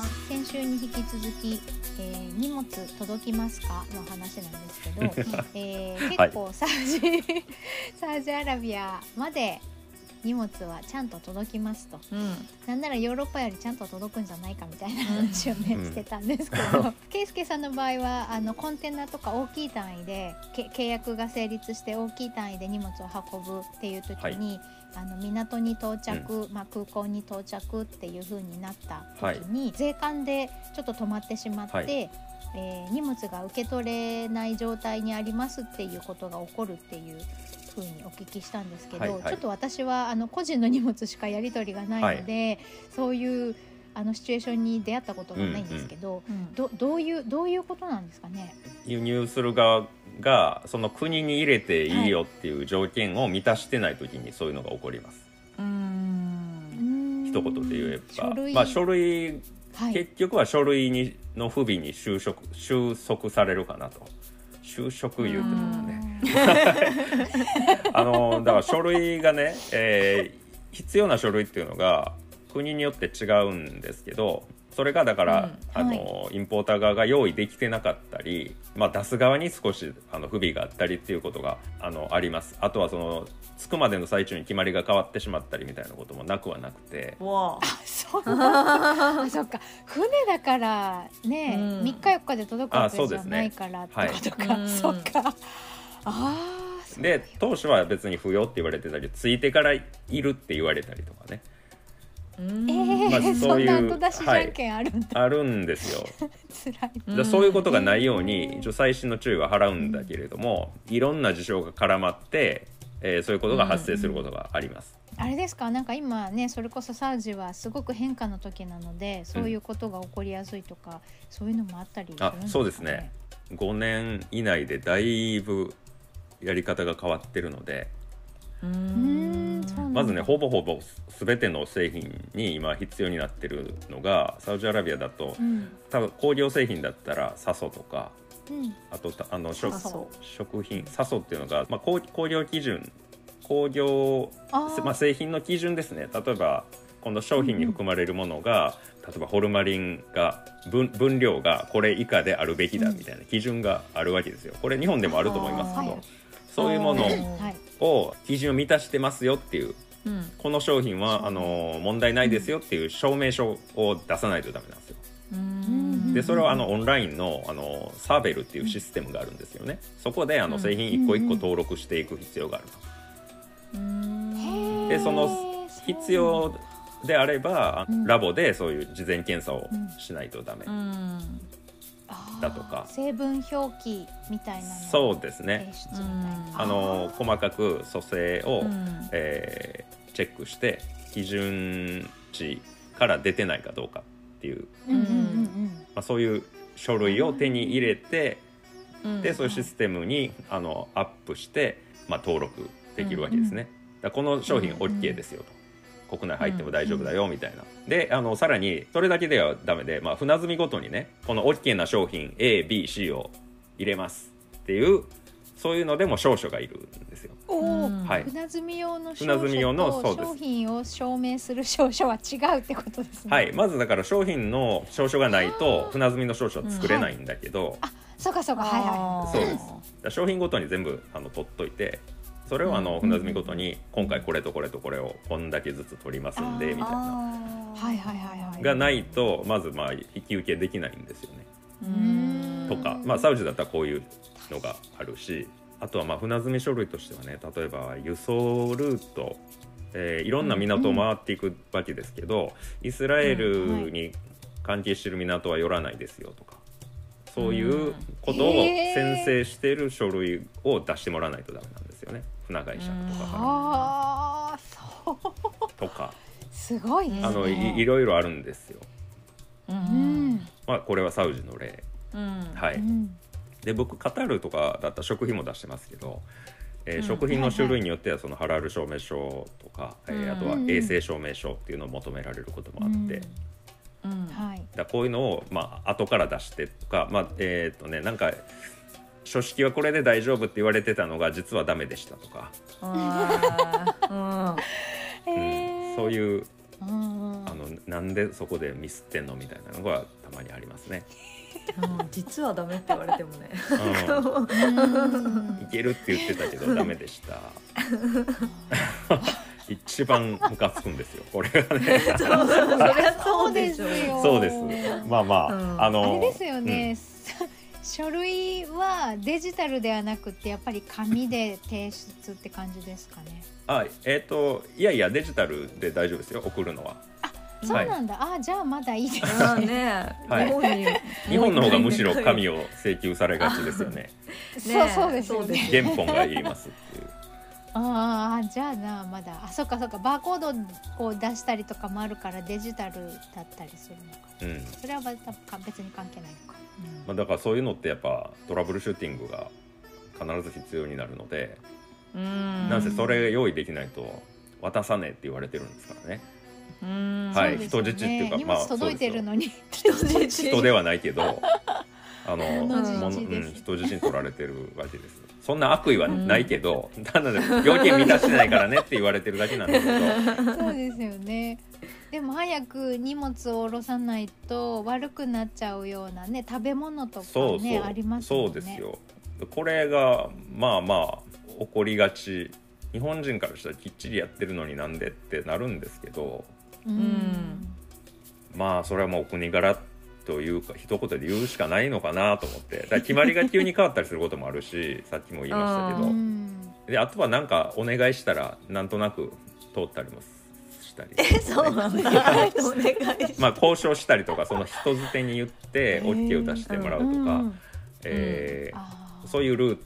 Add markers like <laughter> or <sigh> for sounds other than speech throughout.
す先週に引き続き、えー荷物届きますか？の話なんですけど、<laughs> えー結構サウジ、<laughs> サウジアラビアまで荷物はちゃんと届きますと。うん。なんならヨーロッパよりちゃんと届くんじゃないかみたいな話をね、うんしてたんですけど <laughs> 圭介さんの場合はあのコンテナとか大きい単位でけ契約が成立して大きい単位で荷物を運ぶっていう時に、あの港に到着、まあ、空港に到着っていう風になった時に、税関でちょっと止まってしまって、はい。えー荷物が受け取れない状態にありますっていうことが起こるっていうふうにお聞きしたんですけど、はいはいちょっと私はあの個人の荷物しかやり取りがないので、そういうあのシチュエーションに出会ったことがないんですけど、うんどどういうどういうことなんですかね？輸入する側がその国に入れていいよっていう条件を満たしてない時にそういうのが起こります。うん一言で言えば、書類まあ書類はい、結局は書類にの不備に収束収束されるかなと。就職言うてもね。<laughs> あのだから書類がね、えー必要な書類っていうのが国によって違うんですけどそれがだから、うん。あのインポーター側が用意できてなかったり、まあ、出す側に少しあの不備があったりっていうことがあのあります。あとはその着くまでの最中に決まりが変わってしまったりみたいなこともなくはなくて。わあ。<laughs> そっか。船だからね、うん。3日4日で届くわけじゃあそうですね。ない。からってことか、はいそっかで当初は別に不要って言われてたりついてからいるって言われたりとかね。うん。えーまあそそういうんな後出しじゃんけんあるんですよ。<laughs> 辛い。そういうことがないように一応細心の注意は払うんだけれどもいろんな事象が絡まって、えーそういうことが発生することがあります。あれですか？なんか今ねそれこそサウジはすごく変化の時なのでそういうことが起こりやすいとか、そういうのもあったりするんあですか、ね、そうですね。5年以内でだいぶやり方が変わってるので。まずねほぼほぼ全ての製品に今必要になってるのがサウジアラビアだとうん。多分工業製品だったらサソとかうん。あとたあの食食品サソっていうのが、まあ、工工業基準工業まあ、製品の基準ですね。例えばこの商品に含まれるものが、例えばホルマリンが分分量がこれ以下であるべきだみたいな基準があるわけですよ。これ日本でもあると思いますけど、はいそういうものを基準を満たしてますよっていううん。この商品はあの問題ないですよっていう証明書を出さないとダメなんですよ。うん。でそれはあのオンラインのあのサーベルっていうシステムがあるんですよね。そこであのうん。製品一個一個登録していく必要があると。うん。でその必要であれば、うん。ラボでそういう事前検査をしないとダメ、だとか。成分表記みたいなのそうですね。あの細かく組成を、うん。えーチェックして基準値から出てないかどうかっていう、うんうんうんまあ、そういう書類を手に入れて、うん。でそういうシステムにあのアップして、まあ、登録できるわけですね。だからこの商品うん OK ですよと。国内入っても大丈夫だよみたいな。であのさらにそれだけではダメで、まあ、船積みごとにねこの OK な商品 ABC を入れますっていうそういうのでも証書がいるんですよ。おお、うん。はい。船積み用の証船積み用の書とそうです。商品を証明する証書は違うってことですね。はい、まずだから商品の証書がないと船積みの証書は作れないんだけど、そうかそうか。はいはそうです。商品ごとに全部あの取っといてそれをあのうん船積みごとに今回これとこれとこれをこんだけずつ取りますんでみたいな。あいはいはいはいはい。がないとまずまあ引き受けできないんですよね。うん。とか、まあ、サウジだったらこういうのがあるしあとはまあ船積み書類としてはね例えば輸送ルート、えーいろんな港を回っていくわけですけど、イスラエルに関係してる港は寄らないですよとか。そういうことを宣誓している書類を出してもらわないとダメなんですよね船会社とかかああそう。らとか。すごいですね。あのいいろいろあるんですよ。ううん。んまあこれはサウジの例。うん。はい、うん。で僕カタールとかだったら食費も出してますけど、えーうん。食品の種類によってはそのハラール証明書とか、えーうんあとは衛生証明書っていうのを求められることもあって、うん。うん。はい。だからこういうのを、まあ後から出してとか、まあえっとね、なんか書式はこれで大丈夫って言われてたのが実はダメでしたとか、うん。そういうあのなんでそこでミスってんのみたいなのがたまにありますね。実はダメって言われてもね。<laughs> いけるって言ってたけどダメでした。<laughs> 一番ムカつくんですよこれがね。そうですよ。そうです。まあまあ、うん。あのあれですよね、書類はデジタルではなくてやっぱり紙で提出って感じですかね。あえっ、といやいやデジタルで大丈夫ですよ送るのは。そうなんだ、あじゃあまだいいですあーね。ね、はい日本の方がむしろ紙を請求されがちですよね。<laughs> そうそうですよそうですね。原本がいりますっていう。ああじゃあなまだあそっかそっかバーコードこう出したりとかもあるからデジタルだったりするのか。うん。それは別に関係ないのか。まあだからそういうのってやっぱトラブルシューティングが必ず必要になるので、うんなんせそれが用意できないと渡さねえって言われてるんですからね。うんはいね人質っていうか荷まあ物届いてるのに。人質人ではないけど、<laughs> あのうん、人質に取られてるわけです。そんな悪意はないけど、<laughs> ただ要件満たしてないからねって言われてるだけなんだけど、そうですよね。でも早く荷物を下ろさないと悪くなっちゃうようなね食べ物とかそうねそう、ありますもんね。そうですよ。これがまあまあ起こりがち。日本人からしたらきっちりやってるのになんでってなるんですけど、うん。まあそれはもうお国柄というか一言で言うしかないのかなと思ってだ決まりが急に変わったりすることもあるし <laughs> さっきも言いましたけうどんであとはなんかお願いしたらなんとなく通ったりもしたりえそうなんだお願いしまあ交渉したりとかその人づてに言って OK を出してもらうとか、うんえーあー。そういうルー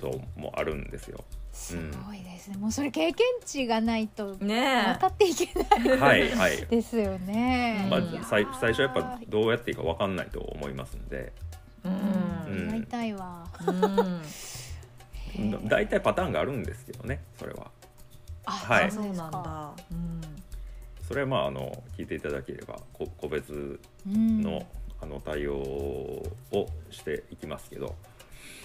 トもあるんですよ。すごいですね。もうそれ経験値がないとね渡っていけない。はいはい。ですよね。まあうん。最最初やっぱどうやっていいか分かんないと思いますんで、ううん。んやりたいわ。うん。へー。大体パターンがあるんですけどねそれは。あ、はい。そう。なんだ。うんそれはまああの聞いていただければこ個別うん。の,、あの対応をしていきますけど、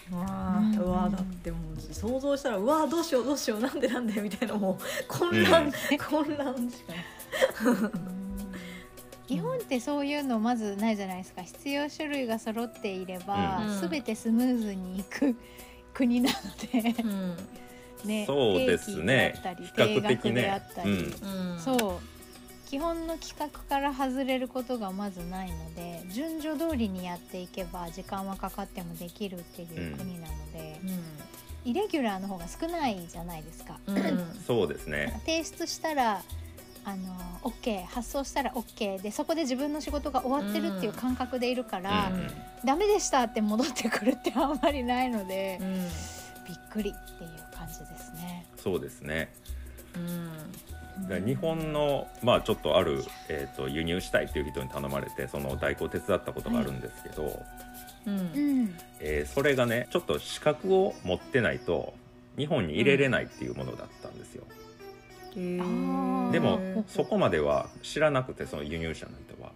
うわーうわーだってもう想像したらうわーどうしようどうしようなんでなんでみたいなもう混乱、うん。混乱しか <laughs> 日本ってそういうのまずないじゃないですか。必要書類が揃っていれば、うん。すべてスムーズにいく国なので、うん。ね、そうですね。定期であったり比較的定額であねったり、うん。そう基本の規格から外れることがまずないので順序通りにやっていけば時間はかかってもできるっていう国なので、イレギュラーの方が少ないじゃないですか。うん。うん。そうですね。提出したらあの OK 発送したら OK でそこで自分の仕事が終わってるっていう感覚でいるから、うん。ダメでしたって戻ってくるってあんまりないので、うん。びっくりっていう感じですね。そうですね。うん日本のまあちょっとある、えー、と輸入したいっていう人に頼まれてその代行を手伝ったことがあるんですけど、うん。うん、えーそれがねちょっと資格を持ってないと日本に入れれないっていうものだったんですよ、へーあーでもうんそこまでは知らなくてその輸入者の人は、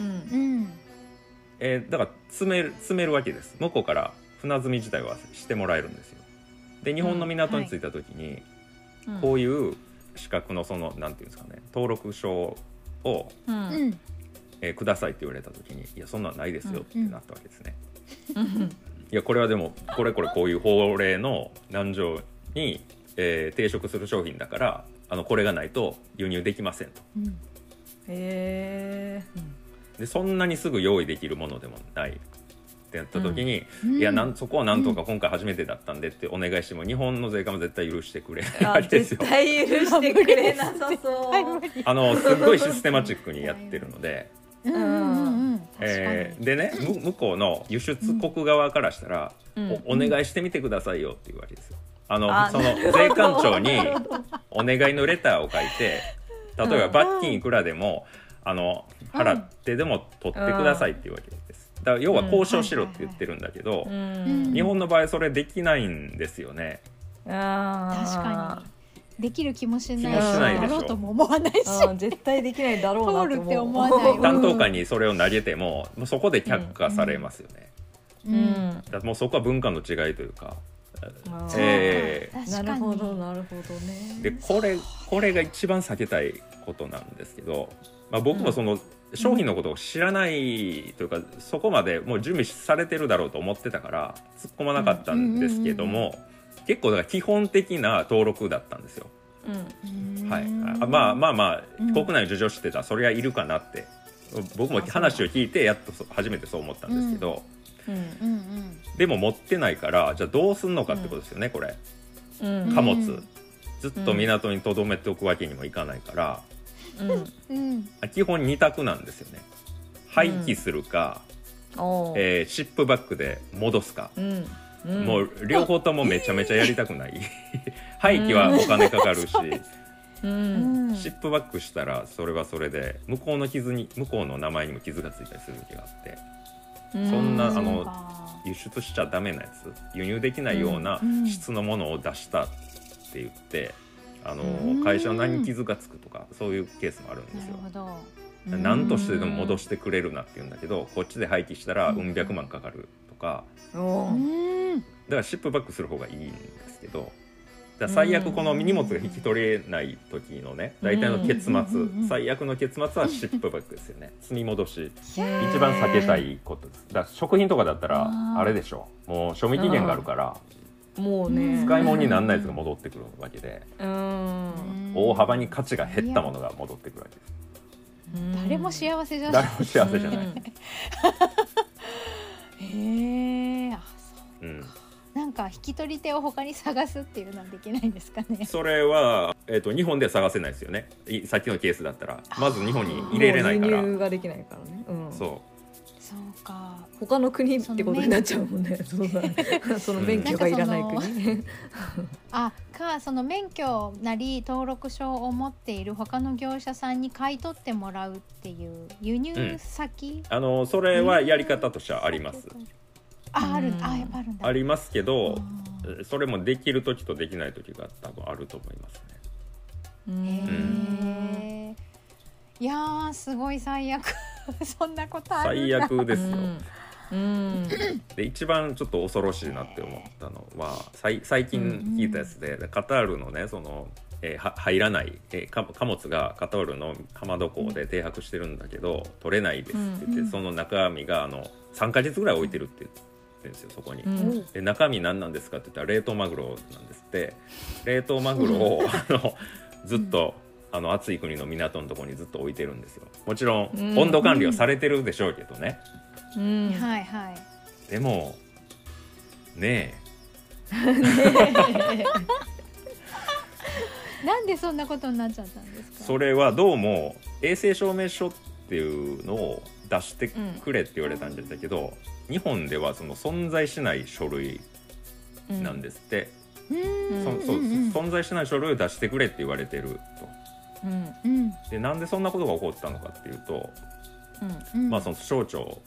うん。うん、えーだから詰める詰めるわけです。向こうから船積み自体はしてもらえるんですよ。で日本の港に着いた時に、こういう資格のそのなんていうんですかね登録証を、うん。ううんん、えーくださいって言われた時にいやそんなんないですよってなったわけですね、うん。いやこれはでもこれこれこういう法令の難条に、えー抵触する商品だからあのこれがないと輸入できませんと。うん、へえでそんなにすぐ用意できるものでもないってなった時に、うん。いやなんそこはなんとか今回初めてだったんでってお願いしても日本の税関も絶対許してくれ。ない <laughs> ですよ。絶対許してくれなさそう。あのすっごいシステマチックにやってるので、うんえーでねむ向こうの輸出国側からしたら、うん。おお願いしてみてくださいよっていうわけですよ。あのあその税関庁にお願いのレターを書いて例えば罰金いくらでもあの払ってでも取ってくださいっていうわけです。だから要は交渉しろって言ってるんだけど、うん。日本の場合それできないんですよね。あー。確かに。できる気もしない。気もしないでしょ。やろうとも思わないし。絶対できないだろうなって思わない。うん担当官にそれを投げてももうそこで却下されますよね。ううん。んだもうそこは文化の違いというか。あー。なるほどなるほどね。でこれこれが一番避けたいことなんですけど、まあ、僕もその商品のことを知らないというか、そこまでもう準備されてるだろうと思ってたから突っ込まなかったんですけども、結構だから基本的な登録だったんですよ。うん。はい、あまあまあまあ、うん。国内の事情知ってたらそれはいるかなって。僕も話を聞いてやっとそ初めてそう思ったんですけど、でも持ってないからじゃあどうすんのかってことですよね、これ。うん。貨物、うん。ずっと港に留めておくわけにもいかないから、うん。うん基本2択なんですよね。廃棄するか、おーえーシップバックで戻すか、うん。うん。もう両方ともめちゃめちゃやりたくない。<laughs> 廃棄はお金かかるし、ううん。んシップバックしたらそれはそれで向こうの傷に向こうの名前にも傷がついたりする時があって。うん。そんなあのか。輸出しちゃダメなやつ輸入できないようなうん。質のものを出したって言ってあのうん。会社の何に傷がつくとかそういうケースもあるんですよ。なる。ほど。何としてでも戻してくれるなって言うんだけどこっちで廃棄したらうんうん百万かかるとか。だからシップバックする方がいいんですけどだ最悪この荷物が引き取れない時のね大体の結末うん。最悪の結末はシップバックですよね。積み戻し。へ一ー番避けたいことです。だから食品とかだったらあれでしょ。もう賞味期限があるからもうね。使い物にならないやつが戻ってくるわけで。うん。大幅に価値が減ったものが戻ってくるわけです。誰も幸せじゃない。誰も幸せじゃない、<laughs> へえあそううん、なんか引き取り手を他に探すっていうのはできないんですかね。それは、えー、と日本では探せないですよね。いさっきのケースだったら。まず日本に入れれないから。輸入ができないからね、うん、そそうか。他の国ってことになっちゃうもんね。そ <laughs> その免許がいらない国。あかその免許なり登録証を持っている他の業者さんに買い取ってもらうっていう輸入先、うあのそれはやり方としてはあります、ああるうんあやっぱあるんだ。ありますけどそれもできる時とできない時が多分あると思いますね。うん。へえいやーすごい最悪 <laughs> そんなことあるん最だ悪ですよ、うん。で一番ちょっと恐ろしいなって思ったのは最最近聞いたやつで、カタールのねその、えーは入らない、えーか貨物がカタールのハマド港で停泊してるんだけど取れないですって言って、うんその中身があの3ヶ月ぐらい置いてるって言ってるんですよそこに。うん。で中身何なんですかって言ったら冷凍マグロなんですって。冷凍マグロをあのずっと、あの暑い国の港のところにずっと置いてるんですよ。もちろんうん。温度管理はされてるでしょうけどね、うん。はいはい。でもね <laughs> なんでそんなことになっちゃったんですか？えそれはどうも衛生証明書っていうのを出してくれって言われたんだけど、日本ではその存在しない書類なんですって、うーん。そそううんうん。存在しない書類を出してくれって言われてると。うん。うんでなんでそんなことが起こったのかっていうと、うん。まあ、その省庁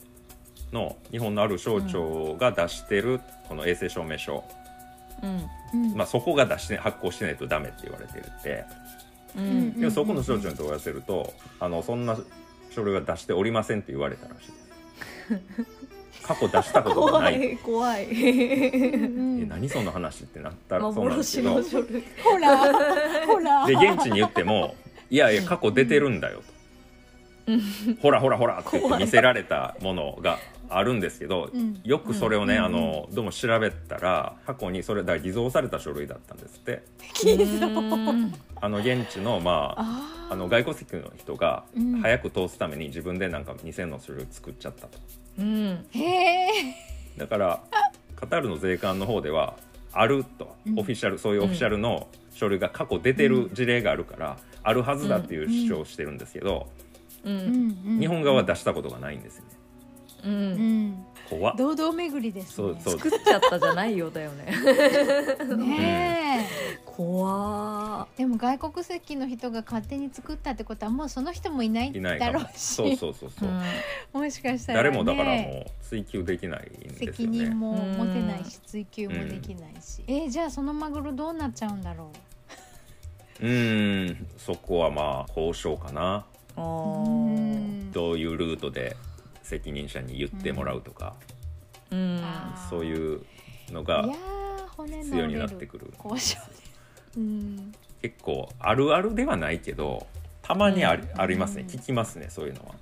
の日本のある省庁が出してるこの衛生証明書、うん。うんまあ、そこが出して発行してないとダメって言われてるって。ううん。んでもそこの省庁に問い合わせるとあのそんな書類は出しておりませんって言われたらしい。です過去出したことがな怖いい怖い。うんえ何その話ってなったらそうなんです幻けど。の書類。ほらほら。で現地に言ってもいやいや過去出てるんだよと。ほらほらほらって言って見せられたものがあるんですけど、うん。よくそれをね、うんあのどうも調べたら過去にそれだから偽造された書類だったんですって。うんあの現地のまあああの外国籍の人がうん。早く通すために自分でなんか偽の書類を作っちゃったと。うん。ーへえだからカタールの税関の方ではあると、うん。オフィシャルそういうオフィシャルの書類が過去出てる事例があるから、あるはずだっていう主張をしてるんですけど、ううん。んうん。日本側は出したことがないんですよね。ううん。ん。怖っ。堂々巡りですね。そうそう。作っちゃったじゃないよだよね。<laughs> ねえ。怖でも外国籍の人が勝手に作ったってことはもうその人もいないいないかも。だろうし。そうそうそうそう、もしかしたら、ね、誰もだからもう追求できないんです責よね。任も持てないし追求もできないし、えーじゃあそのマグロどうなっちゃうんだろうーん。そこはまあ交渉かな。どういうルートで責任者に言ってもらうとか、うん。そういうのが必要になってくる。交渉。でうん。結構あるあるではないけどたまにあり,、うん。ありますね。うん聞きますねそういうのは、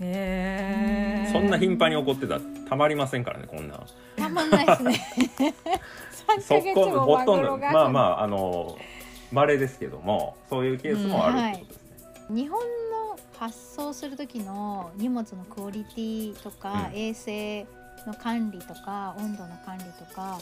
へえ。そんな頻繁に起こってたらたまりませんからねこんなん。たまんないですね。<laughs> 3そヶ月こほとんどまあまああの稀ですけどもそういうケースもあるってことですね、日本の発送する時の荷物のクオリティとか、うん。衛生の管理とか温度の管理とか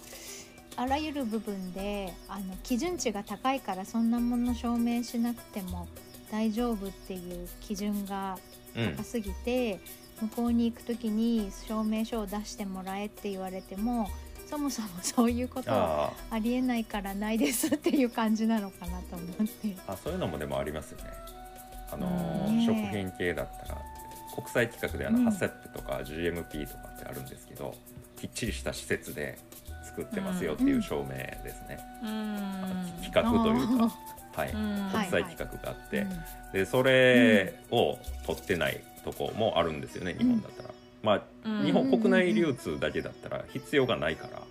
あらゆる部分であの基準値が高いからそんなもの証明しなくても大丈夫っていう基準がうん。高すぎて、向こうに行く時に証明書を出してもらえって言われてもそもそもそういうことはあありえないからないですっていう感じなのかなと思って。ああそういうのもでもありますよね。あのうん食品系だったら国際規格であの、うん。ハセップとか GMP とかってあるんですけどきっちりした施設で作ってますよっていう証明ですね、うん。規格というか、はい、うん。国際規格があって、うんでそれを取ってないとこもあるんですよね日本だったら、まあうん。日本うん国内流通だけだったら必要がないから。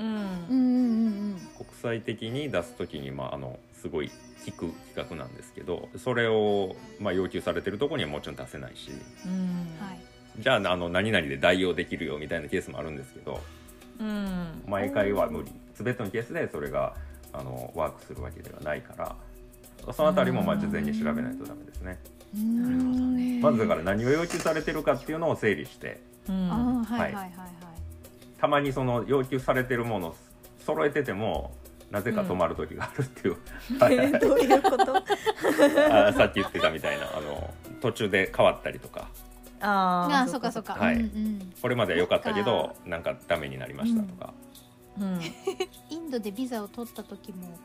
うん。うんうんうん国際的に出す時に、まあ、あのすごい効く規格なんですけどそれを、まあ、要求されてるところにはもちろん出せないし。うん。はい。じゃああの何々で代用できるよみたいなケースもあるんですけどうん。毎回は無理。全てのケースでそれがあのワークするわけではないからそのあたりもまあ事前に調べないとダメですね。なるほどね。まずだから何を要求されてるかっていうのを整理して。うん。はいははいいはい。はいたまにその要求されてるものを揃えててもなぜか止まる時があるっていう、はいえーどういうこと？<laughs> あさっき言ってたみたいな。あの途中で変わったりとか。ああーそうかそうか、はい。うんうん、これまでは良かったけどなんかダメになりましたとか、うん。<laughs> インドでビザを取った時も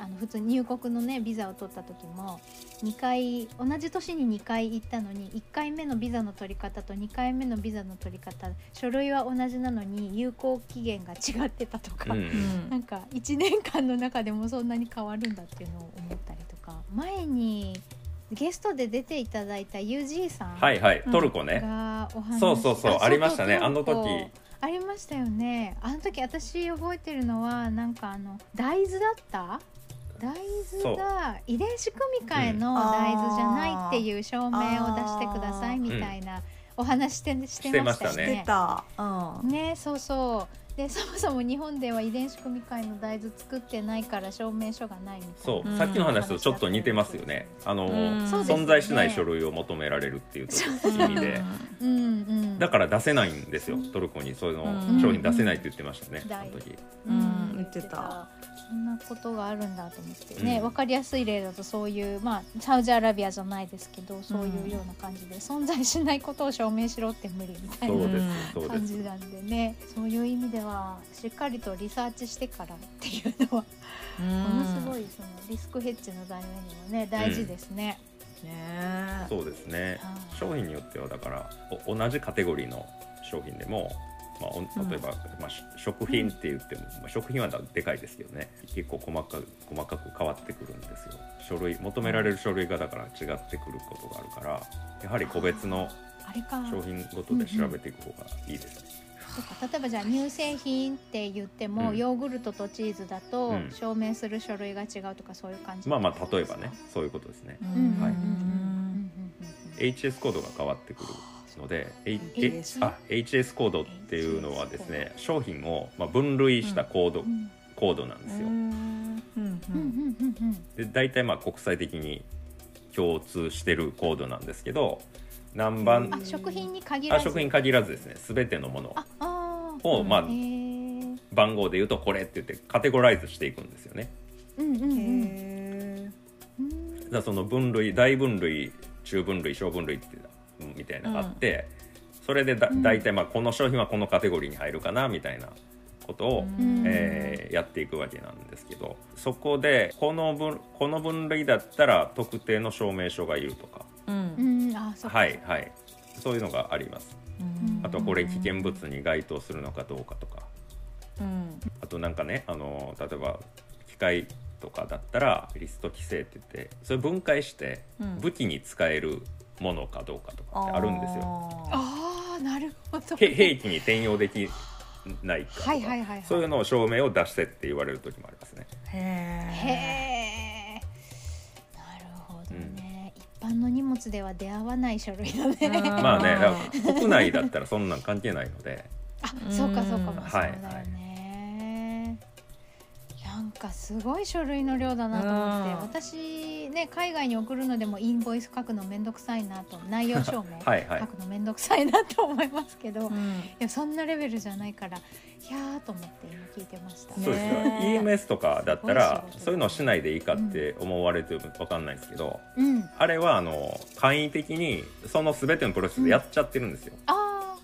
あの普通に入国のねビザを取った時も2回同じ年に2回行ったのに1回目のビザの取り方と2回目のビザの取り方書類は同じなのに有効期限が違ってたとか、うんうん。なんか1年間の中でもそんなに変わるんだっていうのを思ったりとか前にゲストで出ていただいた UG さんはいはいうん。トルコね、がお話そうそうそうありましたねあの時。ありましたよね。あの時私覚えてるのはなんかあの大豆だった大豆が遺伝子組み換えの大豆じゃないっていう証明を出してくださいみたいなお話してしてましたよしてまね。うん。ねそうそう。でそもそも日本では遺伝子組み換えの大豆作ってないから証明書がないみたいな。そう、うん。さっきの話とちょっと似てますよね。あの、うん。存在しない書類を求められるっていう意味で。うんうん。だから出せないんですよ。トルコにそういうのうん。商品出せないって言ってましたね、うん。あの時。うん。言ってたそんなことがあるんだと思ってね、うん。分かりやすい例だとそういうまあサウジアラビアじゃないですけどそういうような感じで、存在しないことを証明しろって無理みたいな感じなんでねそういう意味ではしっかりとリサーチしてからっていうのはものすごいそのリスクヘッジのためにもね大事ですね。ね。そうですね。はい。商品によってはだからお同じカテゴリーの商品でも、まあ例えば、まあ、し食品って言っても、まあ、食品はでかいですけどね。結構細かく細かく変わってくるんですよ。書類求められる書類がだから違ってくることがあるからやはり個別のあれか。商品ごとで調べていく方がいいですね、そうか。例えばじゃあ乳製品って言っても、うん。ヨーグルトとチーズだとうん。証明する書類が違うとかそういう感じまあまあ例えばねそういうことですね。はい。うんうん HS コードが変わってくるので、H- HS あ HS コードっていうのはですね商品をまあ分類したコード、うん。コードなんですよ。で大体まあ国際的に共通してるコードなんですけど何番あ食品に限らず。あ食品限らずですね。全てのものを。まあ番号で言うとこれって言ってカテゴライズしていくんですよね。うんうんうん。だからその分類大分類中分類小分類ってみたいなのがあって、それでだうん。大体まあこの商品はこのカテゴリーに入るかなみたいなことを、ん。えーやっていくわけなんですけどそこでこの分この分類だったら特定の証明書がいるとか。ううん。はいはい。そういうのがあります。うん。あとはこれ危険物に該当するのかどうかとか。うん。あとなんかねあの例えば機械とかだったらリスト規制って言ってそれ分解してうん。武器に使えるものかどうかとかってあるんですよ。よああなるほど。へ兵器に転用できないかとか、はいはいはいはい。そういうのを証明を出してって言われる時もありますね。へへえなるほどね、一般の荷物では出会わない書類だね。うん。まあねだから国内だったらそんなん関係ないので。あそうかそうか。もうん。そうだよね、なんかすごい書類の量だなと思って。うん。私ね海外に送るのでもインボイス書くのめんどくさいなと内容証明 <laughs> 書くのめんどくさいなと思いますけど、いうん。やそんなレベルじゃないからいやーと思って今聞いてました、ね。そうですよ。ね EMS とかだったらそういうのをしないでいいかって思われてる分かんないですけど、うん。あれはあの簡易的にその全てのプロセスでやっちゃってるんですよ。あ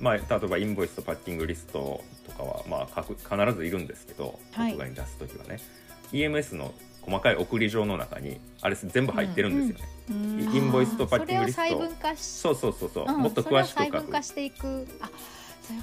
まあ、例えばインボイスとパッキングリストとかは、まあ、書く必ずいるんですけどはい。国外に出す時はね、EMS の細かい送り状の中にあれ全部入ってるんですよね、うんーインボイスとパッキングリスト。それを細分化しそうそうそうそう、うんもっと詳しく書く。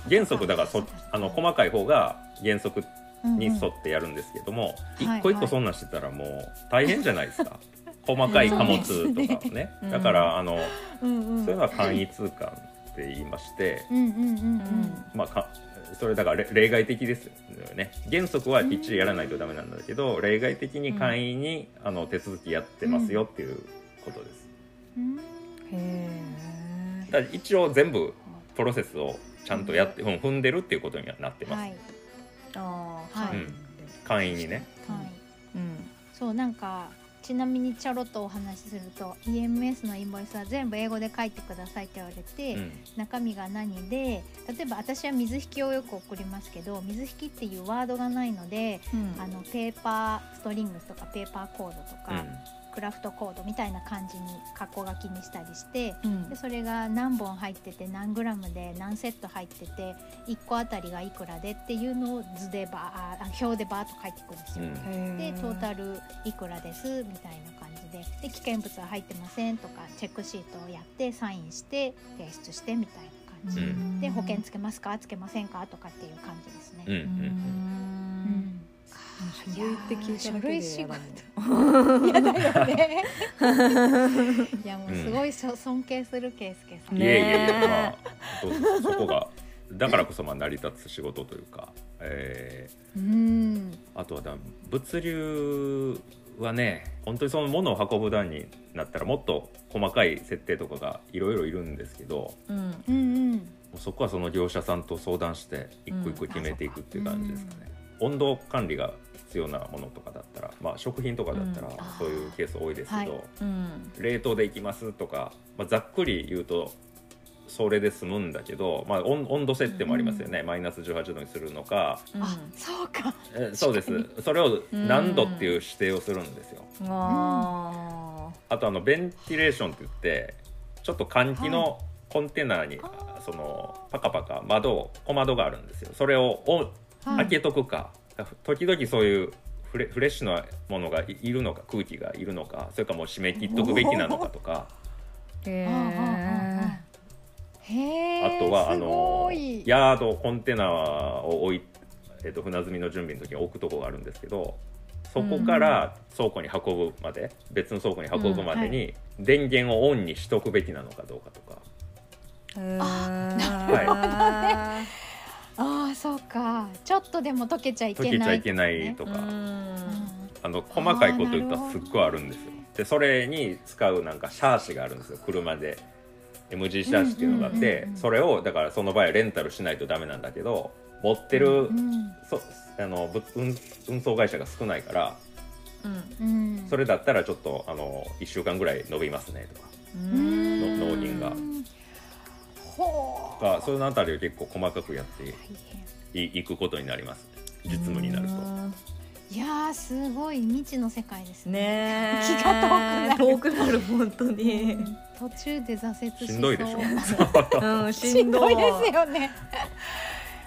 原則だからそあの細かい方が原則に沿うんうんってやるんですけども、うん。一個一個そんなんしてたらもう大変じゃないですか。細かい貨物とかをね。<laughs> うんだからあの、うんうん。そういうのは簡易通関って言いまして、うんうんうんうん。まあ、かそれだかられ例外的ですよね。原則はきっちりやらないとダメなんだけど、例外的に簡易に、あの手続きやってますよっていうことです、うん。へだから一応全部プロセスをちゃんとやって、うん、踏んでるっていうことにはなってます、はい。ーあーはい。うん。簡易にね。はい。うん。そうなんかちなみにちょろっとお話しすると EMS のインボイスは全部英語で書いてくださいって言われて、うん。中身が何で例えば私は水引きをよく送りますけど水引きっていうワードがないので、うん。あのペーパーストリングスとかペーパーコードとか、クラフトコードみたいな感じに括弧書きにしたりしてうん。でそれが何本入ってて何グラムで何セット入ってて1個あたりがいくらでっていうのを図でバーあ表でバーっと書いていくんですよ。うん。でトータルいくらですみたいな感じで。で危険物は入ってませんとかチェックシートをやってサインして提出してみたいな感じ、うん。で保険つけますか？つけませんか？とかっていう感じですね。うんううんん書類って聞いただけで嫌だもん嫌だよね。いやもうすごいそ尊敬するケイスケさん。いえいえいえねえまあそこがだからこそまあ成り立つ仕事というか、えうん。ーあとはだ物流はね本当にその物を運ぶ段になったらもっと細かい設定とかがいろいろいるんですけどうんうんうん。もうそこはその業者さんと相談して一個一個決めていくっていう感じですかね、温度管理が必要なものとかだったらまあ食品とかだったらうん。そういうケース多いですけど、はい。うん。冷凍でいきますとか、まあ、ざっくり言うとそれで済むんだけど、まあ、温温度設定もありますよね、マイナス18度にするのか。あ、そうか。えそうです。それを何度っていう指定をするんですよ、うん。ああとあのベンティレーションって言ってちょっと換気のコンテナに、あそのパカパカ窓を小窓があるんですよ。それをおはい。開けとくか、時々そういうフレフレッシュなものがいいるのか空気がいるのかそれかもう締め切っとくべきなのかとか。ー。へあとはあすのヤードコンテナを置い、えっと船積みの準備の時に置くとこがあるんですけどそこから倉庫に運ぶまで別の倉庫に運ぶまでに電源をオンにしとくべきなのかどうかとか、あなるああ、そうか。ちょっとでも溶けちゃいけない。溶けちゃいけないとか。あの細かいこと言ったらすっごいあるんですよ。でそれに使うなんかシャーシがあるんですよ車で MG シャーシっていうのがあっうんうんてうんうんそれをだからその場合はレンタルしないとダメなんだけど持ってる、うんそあのぶ運運送会社が少ないからうんうん。それだったらちょっとあの1週間ぐらい伸びますねとかうんの納品がほう。がそのあたりを結構細かくやって。いいくことになります。実務になると。いいやーすごい未知の世界ですね。ね気が遠くなる。遠くなる本当に。うん。途中で挫折しそう。しんどいでしょ。<laughs> うんししんどい。んどいですよね。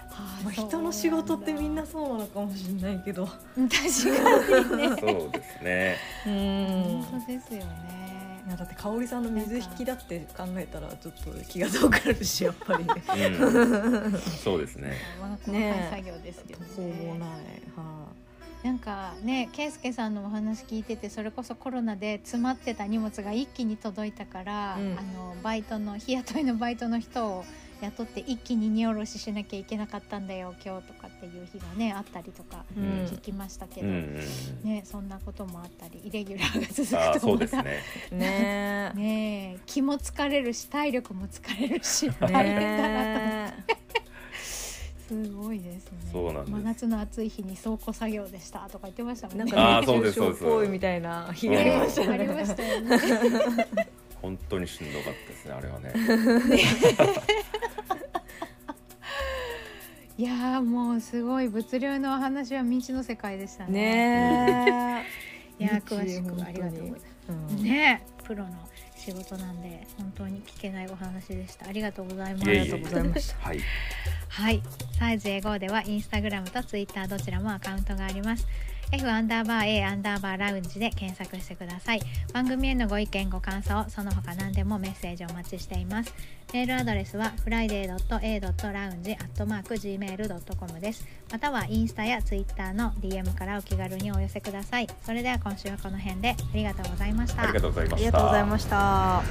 は <laughs> あまあ、人の仕事ってみんなそうなのかもしれないけど。確かにね。そうですね。うん。本当ですよねいやだって香織さんの水引きだって考えたらちょっと気が遠くなるしやっぱりうん。<laughs> そうですね。まあ細ねかい作業ですけどね。ほぼない。はなんかね圭介さんのお話聞いててそれこそコロナで詰まってた荷物が一気に届いたから、うん。あのバイトの日雇いのバイトの人を雇って一気に荷下ろししなきゃいけなかったんだよ今日とかっていう日がねあったりとかうん。聞きましたけど、うんうんねそんなこともあったりイレギュラーが続くとまたねいね。<laughs> ねえ気も疲れるし体力も疲れるしえ。大変だなとねすごいですね。そうなんです。真夏の暑い日に倉庫作業でしたとか言ってましたもんね。なんかあーそうですそうです。熱中症っぽいみたいな日がありましたよね。ありましたよね本当にしんどかったですねあれはね <laughs> いやーもうすごい物流のお話は未知の世界でしたね。ねいや詳しくありがとうございます。うんねえプロの仕事なんで本当に聞けないお話でした。ありがとうございます。ありがとうございましたはいはい、サイズ英語ではインスタグラムとツイッターどちらもアカウントがあります。F アンダーバー A アンダーバーラウンジで検索してください。番組へのご意見ご感想その他何でもメッセージお待ちしています。メールアドレスは friday.a.lounge.gmail.com です。またはインスタやツイッターの DM からお気軽にお寄せください。それでは今週はこの辺でありがとうございました。ありがとうございましたありがとうございました